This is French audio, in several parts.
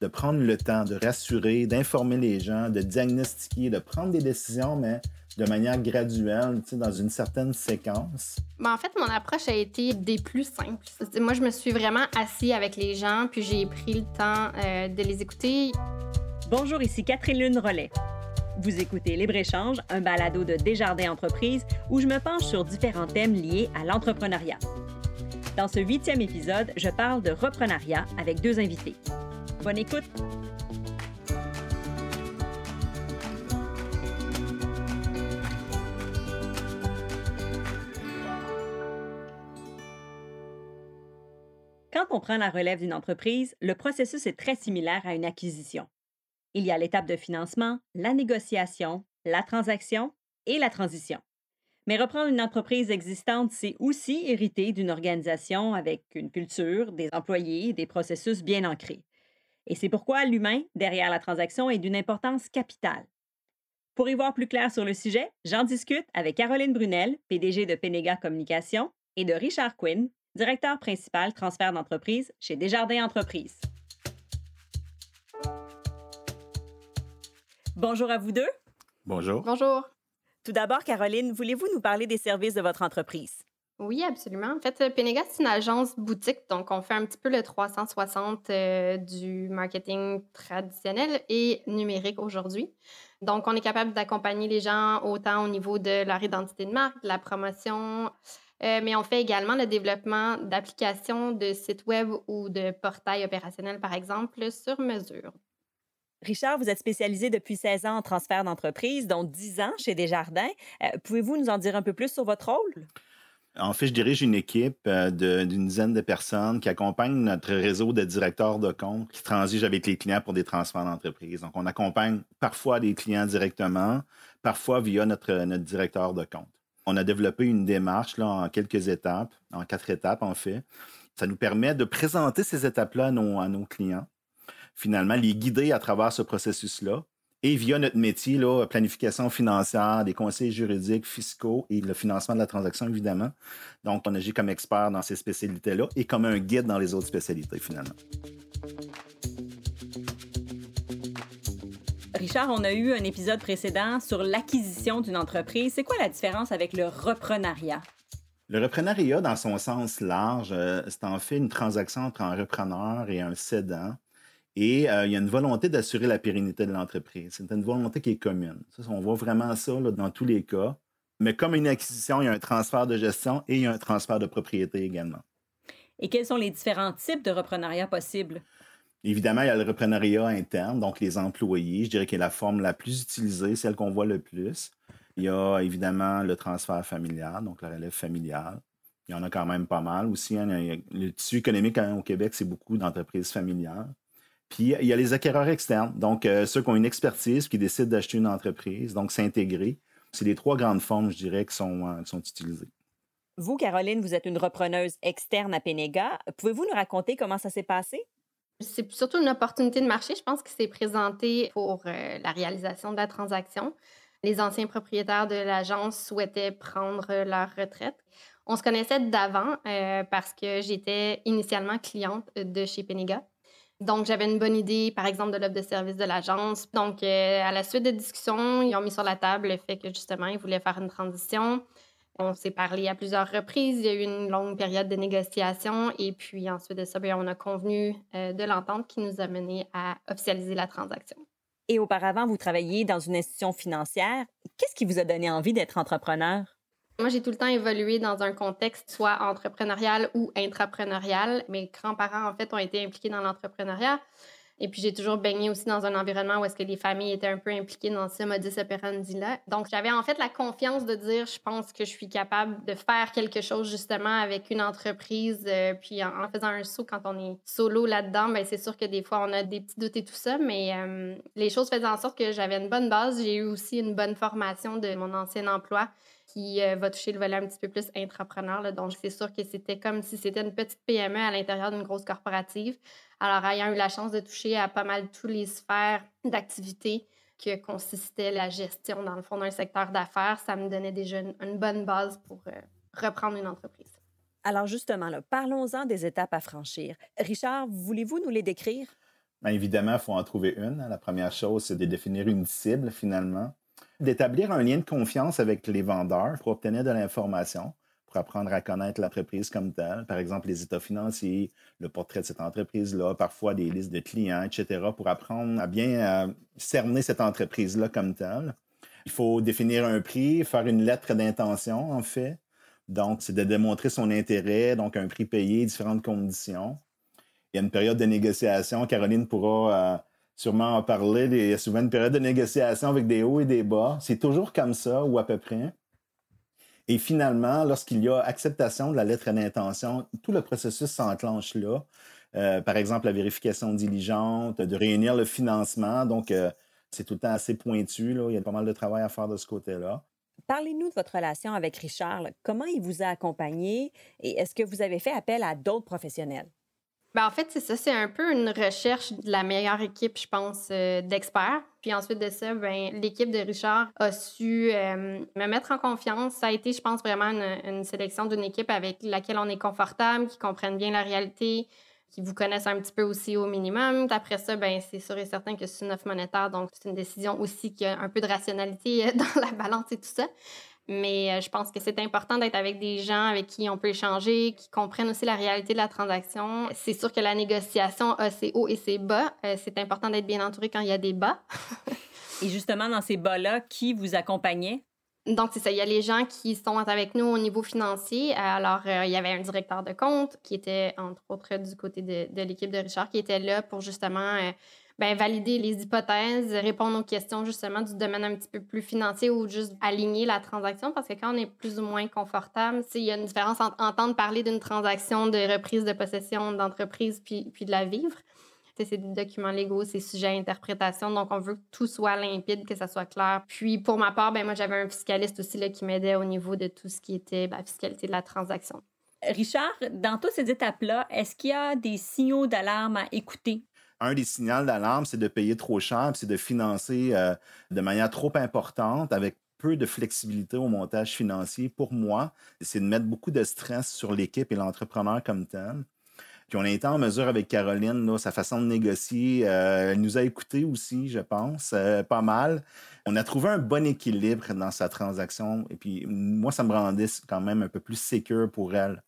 de prendre le temps de rassurer, d'informer les gens, de diagnostiquer, de prendre des décisions, mais de manière graduelle, dans une certaine séquence. Ben, en fait, mon approche a été des plus simples. Moi, je me suis vraiment assis avec les gens, puis j'ai pris le temps euh, de les écouter. Bonjour, ici Catherine Lune Rollet. Vous écoutez Libre-Échange, un balado de Desjardins Entreprises où je me penche sur différents thèmes liés à l'entrepreneuriat. Dans ce huitième épisode, je parle de reprenariat avec deux invités. Bonne écoute! Quand on prend la relève d'une entreprise, le processus est très similaire à une acquisition. Il y a l'étape de financement, la négociation, la transaction et la transition. Mais reprendre une entreprise existante, c'est aussi hériter d'une organisation avec une culture, des employés, des processus bien ancrés. Et c'est pourquoi l'humain derrière la transaction est d'une importance capitale. Pour y voir plus clair sur le sujet, j'en discute avec Caroline Brunel, PDG de Penega Communication, et de Richard Quinn, directeur principal transfert d'entreprise chez Desjardins Entreprises. Bonjour à vous deux. Bonjour. Bonjour. Tout d'abord, Caroline, voulez-vous nous parler des services de votre entreprise? Oui, absolument. En fait, Penega, c'est une agence boutique, donc on fait un petit peu le 360 euh, du marketing traditionnel et numérique aujourd'hui. Donc, on est capable d'accompagner les gens autant au niveau de leur identité de marque, de la promotion, euh, mais on fait également le développement d'applications de sites web ou de portails opérationnels, par exemple, sur mesure. Richard, vous êtes spécialisé depuis 16 ans en transfert d'entreprise, dont 10 ans chez Desjardins. Euh, pouvez-vous nous en dire un peu plus sur votre rôle? En fait, je dirige une équipe euh, d'une dizaine de personnes qui accompagnent notre réseau de directeurs de compte qui transigent avec les clients pour des transferts d'entreprise. Donc, on accompagne parfois des clients directement, parfois via notre, notre directeur de compte. On a développé une démarche là, en quelques étapes, en quatre étapes en fait. Ça nous permet de présenter ces étapes-là à nos clients finalement, les guider à travers ce processus-là. Et via notre métier, là, planification financière, des conseils juridiques, fiscaux et le financement de la transaction, évidemment. Donc, on agit comme expert dans ces spécialités-là et comme un guide dans les autres spécialités, finalement. Richard, on a eu un épisode précédent sur l'acquisition d'une entreprise. C'est quoi la différence avec le reprenariat? Le reprenariat, dans son sens large, euh, c'est en fait une transaction entre un repreneur et un cédant et euh, il y a une volonté d'assurer la pérennité de l'entreprise. C'est une volonté qui est commune. on voit vraiment ça dans tous les cas. Mais comme une acquisition, il y a un transfert de gestion et il y a un transfert de propriété également. Et quels sont les différents types de reprenariat possibles? Évidemment, il y a le reprenariat interne, donc les employés. Je dirais que la forme la plus utilisée, celle qu'on voit le plus. Il y a évidemment le transfert familial, donc la relève familiale. Il y en a quand même pas mal aussi. Hein. Le tissu économique hein, au Québec, c'est beaucoup d'entreprises familiales. Puis il y a les acquéreurs externes, donc euh, ceux qui ont une expertise, qui décident d'acheter une entreprise, donc s'intégrer. C'est les trois grandes formes, je dirais, qui sont, euh, qui sont utilisées. Vous, Caroline, vous êtes une repreneuse externe à Penega. Pouvez-vous nous raconter comment ça s'est passé? C'est surtout une opportunité de marché, je pense, qui s'est présentée pour euh, la réalisation de la transaction. Les anciens propriétaires de l'agence souhaitaient prendre leur retraite. On se connaissait d'avant parce que j'étais initialement cliente de chez Penega. Donc, j'avais une bonne idée, par exemple, de l'offre de service de l'agence. Donc, euh, à la suite de discussions, ils ont mis sur la table le fait que, justement, ils voulaient faire une transition. On s'est parlé à plusieurs reprises. Il y a eu une longue période de négociation. Et puis, ensuite de ça, on a convenu euh, de l'entente qui nous a mené à officialiser la transaction. Et auparavant, vous travailliez dans une institution financière. Qu'est-ce qui vous a donné envie d'être entrepreneur? Moi, j'ai tout le temps évolué dans un contexte soit entrepreneurial ou intrapreneurial. Mes grands-parents, en fait, ont été impliqués dans l'entrepreneuriat. Et puis, j'ai toujours baigné aussi dans un environnement où est-ce que les familles étaient un peu impliquées dans ce modus operandi-là. Donc, j'avais en fait la confiance de dire, je pense que je suis capable de faire quelque chose justement avec une entreprise. Euh, puis, en, faisant un saut, quand on est solo là-dedans, ben c'est sûr que des fois, on a des petits doutes et tout ça. Mais euh, les choses faisaient en sorte que j'avais une bonne base. J'ai eu aussi une bonne formation de mon ancien emploi qui euh, va toucher le volet un petit peu plus intrapreneur. donc, c'est sûr que c'était comme si c'était une petite PME à l'intérieur d'une grosse corporative. Alors, ayant eu la chance de toucher à pas mal tous les sphères d'activité que consistait la gestion, dans le fond, d'un secteur d'affaires, ça me donnait déjà une, bonne base pour euh, reprendre une entreprise. Alors, justement, parlons-en des étapes à franchir. Richard, voulez-vous nous les décrire? Bien, évidemment, il faut en trouver une. La première chose, c'est de définir une cible finalement, d'établir un lien de confiance avec les vendeurs pour obtenir de l'information, pour apprendre à connaître l'entreprise comme telle. Par exemple, les états financiers, le portrait de cette entreprise-là, parfois des listes de clients, etc., pour apprendre à bien euh, cerner cette entreprise-là comme telle. Il faut définir un prix, faire une lettre d'intention, en fait. Donc, c'est de démontrer son intérêt, donc un prix payé, différentes conditions. Il y a une période de négociation. Caroline pourra euh, sûrement en parler. Il y a souvent une période de négociation avec des hauts et des bas. C'est toujours comme ça, ou à peu près. Et finalement, lorsqu'il y a acceptation de la lettre d'intention, tout le processus s'enclenche là. Euh, par exemple, la vérification diligente, de réunir le financement. Donc, euh, c'est tout le temps assez pointu. Là. Il y a pas mal de travail à faire de ce côté-là. Parlez-nous de votre relation avec Richard. Comment il vous a accompagné et est-ce que vous avez fait appel à d'autres professionnels? Ben, en fait, c'est ça, c'est un peu une recherche de la meilleure équipe, je pense, euh, d'experts. Puis ensuite de ça, ben, l'équipe de Richard a su euh, me mettre en confiance. Ça a été, je pense, vraiment une, sélection d'une équipe avec laquelle on est confortable, qui comprennent bien la réalité, qui vous connaissent un petit peu aussi au minimum. Après ça, ben, c'est sûr et certain que c'est une offre monétaire, donc c'est une décision aussi qui a un peu de rationalité dans la balance et tout ça. Mais euh, je pense que c'est important d'être avec des gens avec qui on peut échanger, qui comprennent aussi la réalité de la transaction. C'est sûr que la négociation a ses hauts et ses bas. Euh, c'est important d'être bien entouré quand il y a des bas. et justement, dans ces bas-là, qui vous accompagnait? Donc, c'est ça. Il y a les gens qui sont avec nous au niveau financier. Alors, euh, il y avait un directeur de compte qui était, entre autres, du côté de, de l'équipe de Richard, qui était là pour justement ben, valider les hypothèses, répondre aux questions justement du domaine un petit peu plus financier ou juste aligner la transaction parce que quand on est plus ou moins confortable, il y a une différence entre entendre parler d'une transaction de reprise de possession d'entreprise puis, puis de la vivre. C'est des documents légaux, c'est sujet à interprétation. Donc, on veut que tout soit limpide, que ça soit clair. Puis, pour ma part, ben, moi, j'avais un fiscaliste aussi là, qui m'aidait au niveau de tout ce qui était la ben, fiscalité de la transaction. Richard, dans toutes ces étapes-là, est-ce qu'il y a des signaux d'alarme à écouter? Un des signaux d'alarme, c'est de payer trop cher, c'est de financer euh, de manière trop importante avec peu de flexibilité au montage financier. Pour moi, c'est de mettre beaucoup de stress sur l'équipe et l'entrepreneur comme tel. Puis on a été en mesure avec Caroline, sa façon de négocier. Euh, elle nous a écoutés aussi, je pense, euh, pas mal. On a trouvé un bon équilibre dans sa transaction. Et puis moi, ça me rendait quand même un peu plus sécure pour elle.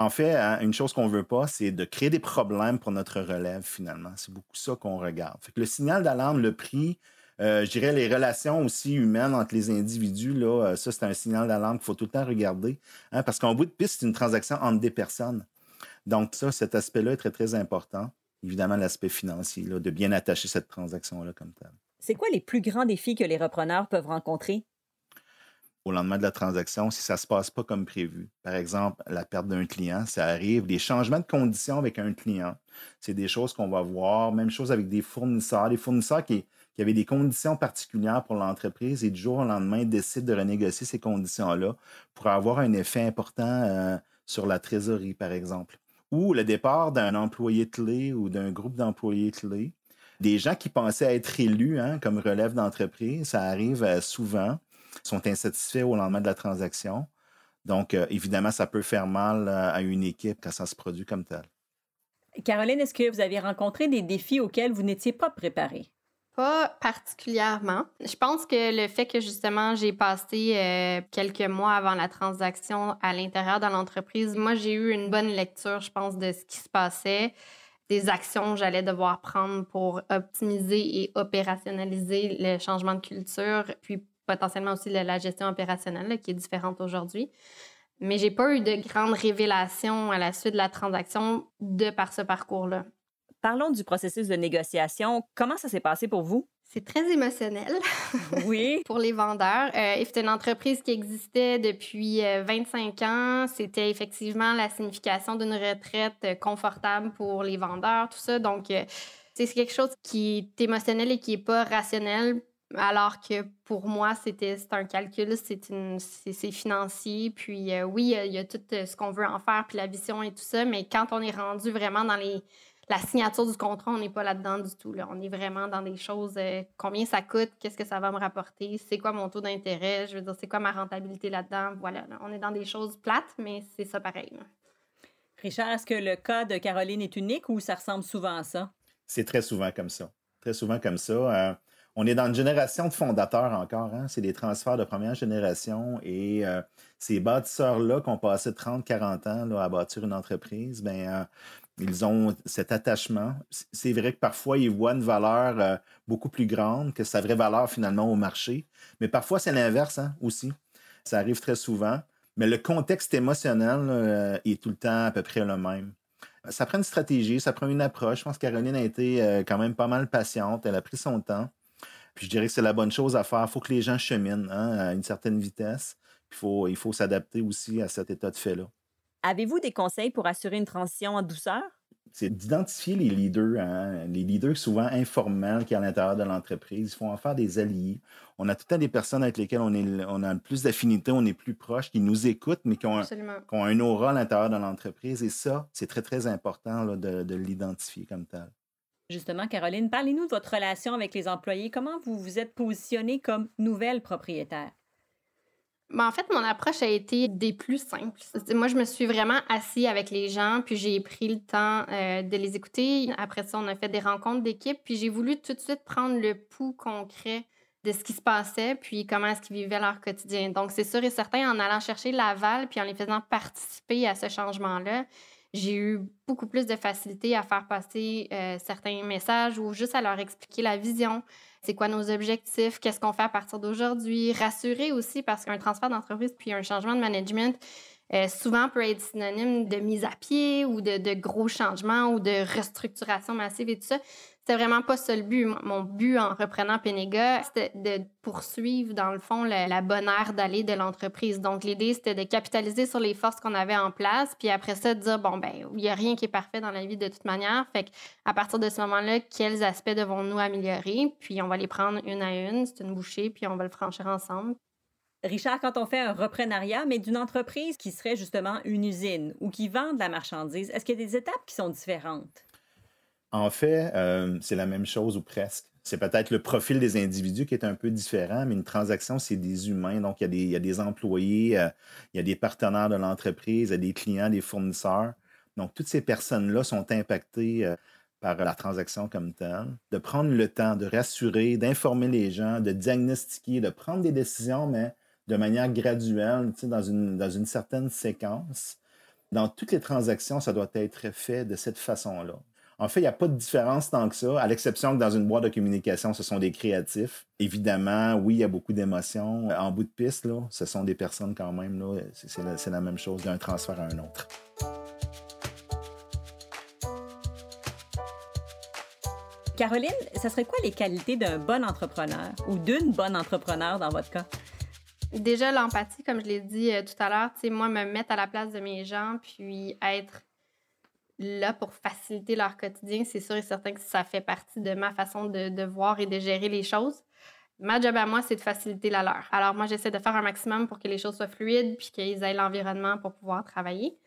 En fait, hein, une chose qu'on veut pas, c'est de créer des problèmes pour notre relève, finalement. C'est beaucoup ça qu'on regarde. le signal d'alarme, le prix, euh, je dirais les relations aussi humaines entre les individus, là, euh, ça, c'est un signal d'alarme qu'il faut tout le temps regarder. Hein, parce qu'en bout de piste, c'est une transaction entre des personnes. Donc, ça, cet aspect-là est très, très important. Évidemment, l'aspect financier, là, de bien attacher cette transaction-là comme telle. C'est quoi les plus grands défis que les repreneurs peuvent rencontrer? Au lendemain de la transaction si ça ne se passe pas comme prévu. Par exemple, la perte d'un client, ça arrive. Les changements de conditions avec un client, c'est des choses qu'on va voir. Même chose avec des fournisseurs. Des fournisseurs qui, avaient des conditions particulières pour l'entreprise et du jour au lendemain décident de renégocier ces conditions-là pour avoir un effet important euh, sur la trésorerie, par exemple. Ou le départ d'un employé clé ou d'un groupe d'employés clés. Des gens qui pensaient être élus hein, comme relève d'entreprise, ça arrive euh, souvent sont insatisfaits au lendemain de la transaction. Donc, euh, évidemment, ça peut faire mal euh, à une équipe quand ça se produit comme tel. Caroline, est-ce que vous avez rencontré des défis auxquels vous n'étiez pas préparé? Pas particulièrement. Je pense que le fait que justement j'ai passé euh, quelques mois avant la transaction à l'intérieur de l'entreprise, moi j'ai eu une bonne lecture, je pense, de ce qui se passait, des actions que j'allais devoir prendre pour optimiser et opérationnaliser le changement de culture, puis potentiellement aussi la, gestion opérationnelle qui est différente aujourd'hui. Mais j'ai pas eu de grandes révélations à la suite de la transaction de par ce parcours-là. Parlons du processus de négociation. Comment ça s'est passé pour vous? C'est très émotionnel. Oui. pour les vendeurs. Euh, c'était une entreprise qui existait depuis 25 euh, ans. C'était effectivement la signification d'une retraite euh, confortable pour les vendeurs, tout ça. Donc, c'est quelque chose qui est émotionnel et qui n'est pas rationnel alors que pour moi, c'était un calcul, c'est financier. Puis euh, oui, il y a tout euh, ce qu'on veut en faire, puis la vision et tout ça. Mais quand on est rendu vraiment dans les, la signature du contrat, on n'est pas là-dedans du tout. Là. On est vraiment dans des choses, euh, combien ça coûte, qu'est-ce que ça va me rapporter, c'est quoi mon taux d'intérêt, je veux dire, c'est quoi ma rentabilité là-dedans. Voilà, on est dans des choses plates, mais c'est ça pareil. Richard, est-ce que le cas de Caroline est unique ou ça ressemble souvent à ça? C'est très souvent comme ça. Très souvent comme ça. Euh, on est dans une génération de fondateurs encore. Hein? C'est des transferts de première génération et euh, ces bâtisseurs-là qui ont passé 30, 40 ans à bâtir une entreprise, ben, euh, ils ont cet attachement. C'est vrai que parfois, ils voient une valeur beaucoup plus grande que sa vraie valeur finalement au marché. Mais parfois, c'est l'inverse hein, aussi. Ça arrive très souvent. Mais le contexte émotionnel est tout le temps à peu près le même. Ça prend une stratégie, ça prend une approche. Je pense que Caroline a été euh, quand même pas mal patiente. Elle a pris son temps. Puis je dirais que c'est la bonne chose à faire. Il faut que les gens cheminent hein, à une certaine vitesse. il faut, il faut s'adapter aussi à cet état de fait-là. Avez-vous des conseils pour assurer une transition en douceur? c'est d'identifier les leaders, hein, les leaders souvent informels qui sont à l'intérieur de l'entreprise. Il faut en faire des alliés. On a tout le temps des personnes avec lesquelles on, est, on a plus d'affinité, on est plus proche, qui nous écoutent, mais qui ont, un, aura à l'intérieur de l'entreprise. Et ça, c'est très, très important de, de l'identifier comme tel. Justement, Caroline, parlez-nous de votre relation avec les employés. Comment vous vous êtes positionné comme nouvelle propriétaire? Ben, en fait, mon approche a été des plus simples. Moi, je me suis vraiment assis avec les gens, puis j'ai pris le temps euh, de les écouter. Après ça, on a fait des rencontres d'équipe, puis j'ai voulu tout de suite prendre le pouls concret de ce qui se passait, puis comment est-ce qu'ils vivaient leur quotidien. Donc, c'est sûr et certain, en allant chercher l'aval, puis en les faisant participer à ce changement-là, j'ai eu beaucoup plus de facilité à faire passer euh, certains messages ou juste à leur expliquer la vision, c'est quoi nos objectifs, qu'est-ce qu'on fait à partir d'aujourd'hui, rassurer aussi parce qu'un transfert d'entreprise puis un changement de management, euh, souvent peut être synonyme de mise à pied ou de, de, gros changements ou de restructuration massive et tout ça. C'était vraiment pas ça le but. Mon but en reprenant Penega, c'était de poursuivre, dans le fond, la, bonne ère d'aller de l'entreprise. Donc, l'idée, c'était de capitaliser sur les forces qu'on avait en place, puis après ça, de dire, bon, ben, il n'y a rien qui est parfait dans la vie de toute manière. Fait à partir de ce moment-là, quels aspects devons-nous améliorer? Puis, on va les prendre une à une. C'est une bouchée, puis on va le franchir ensemble. Richard, quand on fait un reprenariat, mais d'une entreprise qui serait justement une usine ou qui vend de la marchandise, est-ce qu'il y a des étapes qui sont différentes? En fait, euh, c'est la même chose ou presque. C'est peut-être le profil des individus qui est un peu différent, mais une transaction, c'est des humains. Donc, il y a des, employés, euh, il y a des partenaires de l'entreprise, il y a des clients, des fournisseurs. Donc, toutes ces personnes-là sont impactées euh, par la transaction comme telle. De prendre le temps de rassurer, d'informer les gens, de diagnostiquer, de prendre des décisions, mais de manière graduelle, dans une, dans une certaine séquence. Dans toutes les transactions, ça doit être fait de cette façon-là. En fait, il n'y a pas de différence tant que ça, à l'exception que dans une boîte de communication, ce sont des créatifs. Évidemment, oui, il y a beaucoup d'émotions. En bout de piste, là, ce sont des personnes quand même. Là, c'est, la, c'est la même chose d'un transfert à un autre. Caroline, ça serait quoi les qualités d'un bon entrepreneur ou d'une bonne entrepreneur dans votre cas? Déjà, l'empathie, comme je l'ai dit euh, tout à l'heure, moi, me mettre à la place de mes gens, puis être là pour faciliter leur quotidien, c'est sûr et certain que ça fait partie de ma façon de, voir et de gérer les choses. Ma job à moi, c'est de faciliter la leur. Alors moi, j'essaie de faire un maximum pour que les choses soient fluides puis qu'ils aient l'environnement pour pouvoir travailler.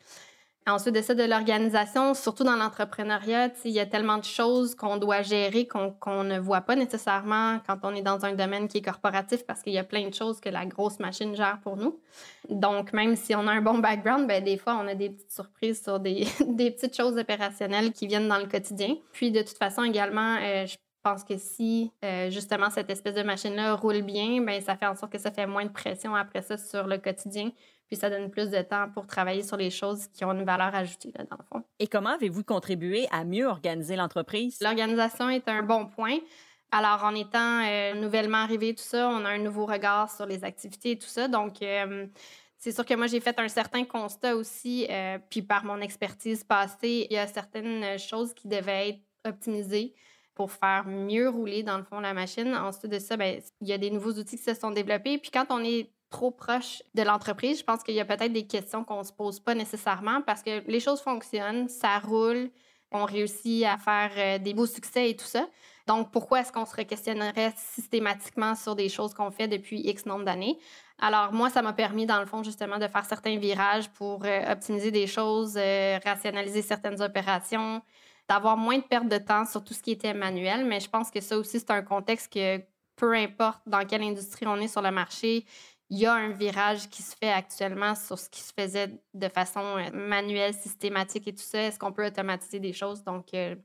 Ensuite de ça, de l'organisation, surtout dans l'entrepreneuriat, il y a tellement de choses qu'on doit gérer qu'on ne voit pas nécessairement quand on est dans un domaine qui est corporatif parce qu'il y a plein de choses que la grosse machine gère pour nous. Donc, même si on a un bon background, ben, des fois, on a des petites surprises sur des, petites choses opérationnelles qui viennent dans le quotidien. Puis, de toute façon, également, euh, je pense que si euh, justement cette espèce de machine-là roule bien, ben, ça fait en sorte que ça fait moins de pression après ça sur le quotidien puis ça donne plus de temps pour travailler sur les choses qui ont une valeur ajoutée, là, dans le fond. Et comment avez-vous contribué à mieux organiser l'entreprise? L'organisation est un bon point. Alors, en étant euh, nouvellement arrivé, tout ça, on a un nouveau regard sur les activités et tout ça. Donc, euh, c'est sûr que moi, j'ai fait un certain constat aussi, euh, puis par mon expertise passée, il y a certaines choses qui devaient être optimisées pour faire mieux rouler, dans le fond, la machine. Ensuite de ça, ben, il y a des nouveaux outils qui se sont développés. Puis quand on est trop proche de l'entreprise, je pense qu'il y a peut-être des questions qu'on ne se pose pas nécessairement parce que les choses fonctionnent, ça roule, on réussit à faire euh, des beaux succès et tout ça. Donc, pourquoi est-ce qu'on se questionnerait systématiquement sur des choses qu'on fait depuis X nombre d'années? Alors, moi, ça m'a permis, dans le fond, justement, de faire certains virages pour euh, optimiser des choses, euh, rationaliser certaines opérations, d'avoir moins de perte de temps sur tout ce qui était manuel. Mais je pense que ça aussi, c'est un contexte que peu importe dans quelle industrie on est sur le marché, il y a un virage qui se fait actuellement sur ce qui se faisait de façon euh, manuelle, systématique et tout ça. Est-ce qu'on peut automatiser des choses? Donc, euh,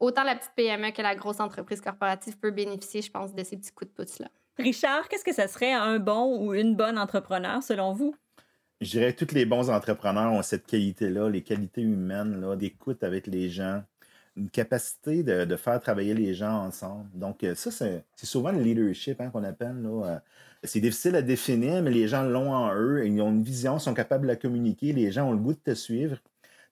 autant la petite PME que la grosse entreprise corporative peut bénéficier, je pense, de ces petits coups de pouce-là. Richard, qu'est-ce que ça serait un bon ou une bonne entrepreneur selon vous? Je dirais que tous les bons entrepreneurs ont cette qualité-là, les qualités humaines, d'écoute avec les gens, une capacité de, faire travailler les gens ensemble. Donc, euh, ça, c'est souvent le leadership hein, qu'on appelle. Euh, c'est difficile à définir, mais les gens l'ont en eux, ils ont une vision, sont capables de la communiquer, les gens ont le goût de te suivre.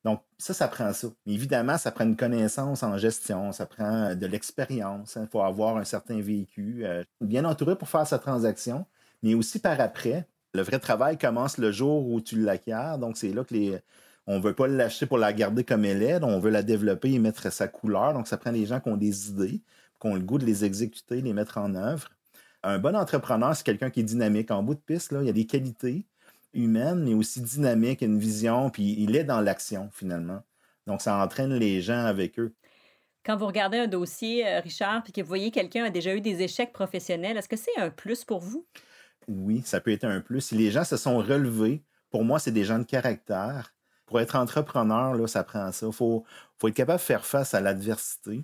Donc, ça, ça prend ça. évidemment, ça prend une connaissance en gestion, ça prend euh, de l'expérience. Il hein. faut avoir un certain vécu, bien entouré pour faire sa transaction, mais aussi par après. Le vrai travail commence le jour où tu l'acquiers. Donc, c'est là que les, on ne veut pas l'acheter pour la garder comme elle est, on veut la développer et mettre sa couleur. Donc, ça prend des gens qui ont des idées, qui ont le goût de les exécuter, les mettre en œuvre. Un bon entrepreneur, c'est quelqu'un qui est dynamique. En bout de piste, là, il y a des qualités humaines, mais aussi dynamiques, une vision, puis il est dans l'action, finalement. Donc, ça entraîne les gens avec eux. Quand vous regardez un dossier, euh, Richard, puis que vous voyez quelqu'un a déjà eu des échecs professionnels, est-ce que c'est un plus pour vous? Oui, ça peut être un plus. Si les gens se sont relevés, pour moi, c'est des gens de caractère pour être entrepreneur, là, ça prend ça. Il faut, être capable de faire face à l'adversité.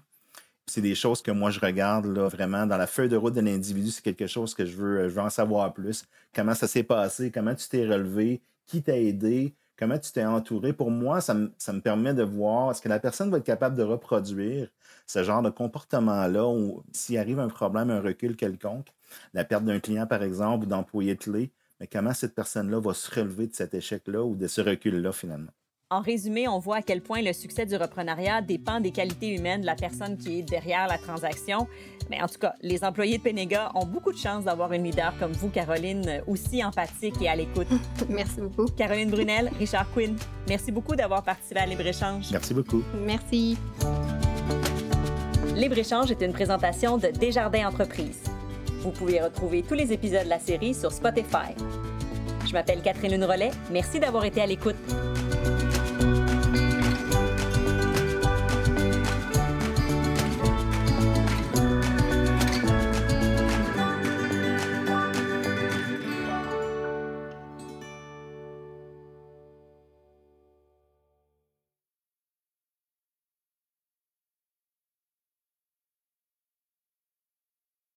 C'est des choses que moi, je regarde là, vraiment dans la feuille de route de l'individu. C'est quelque chose que je veux, je veux en savoir plus. Comment ça s'est passé, comment tu t'es relevé, qui t'a aidé, comment tu t'es entouré? Pour moi, ça me, ça me permet de voir est-ce que la personne va être capable de reproduire ce genre de comportement-là ou s'il arrive un problème, un recul quelconque, la perte d'un client, par exemple, ou d'employé clé, mais comment cette personne-là va se relever de cet échec-là ou de ce recul-là finalement? En résumé, on voit à quel point le succès du reprenariat dépend des qualités humaines de la personne qui est derrière la transaction. Mais en tout cas, les employés de Penega ont beaucoup de chance d'avoir une leader comme vous, Caroline, aussi empathique et à l'écoute. merci beaucoup. Caroline Brunel, Richard Quinn, merci beaucoup d'avoir participé à Libre-Échange. Merci beaucoup. Merci. Libre-Échange est une présentation de Desjardins Entreprises. Vous pouvez retrouver tous les épisodes de la série sur Spotify. Je m'appelle Catherine Rollet. Merci d'avoir été à l'écoute.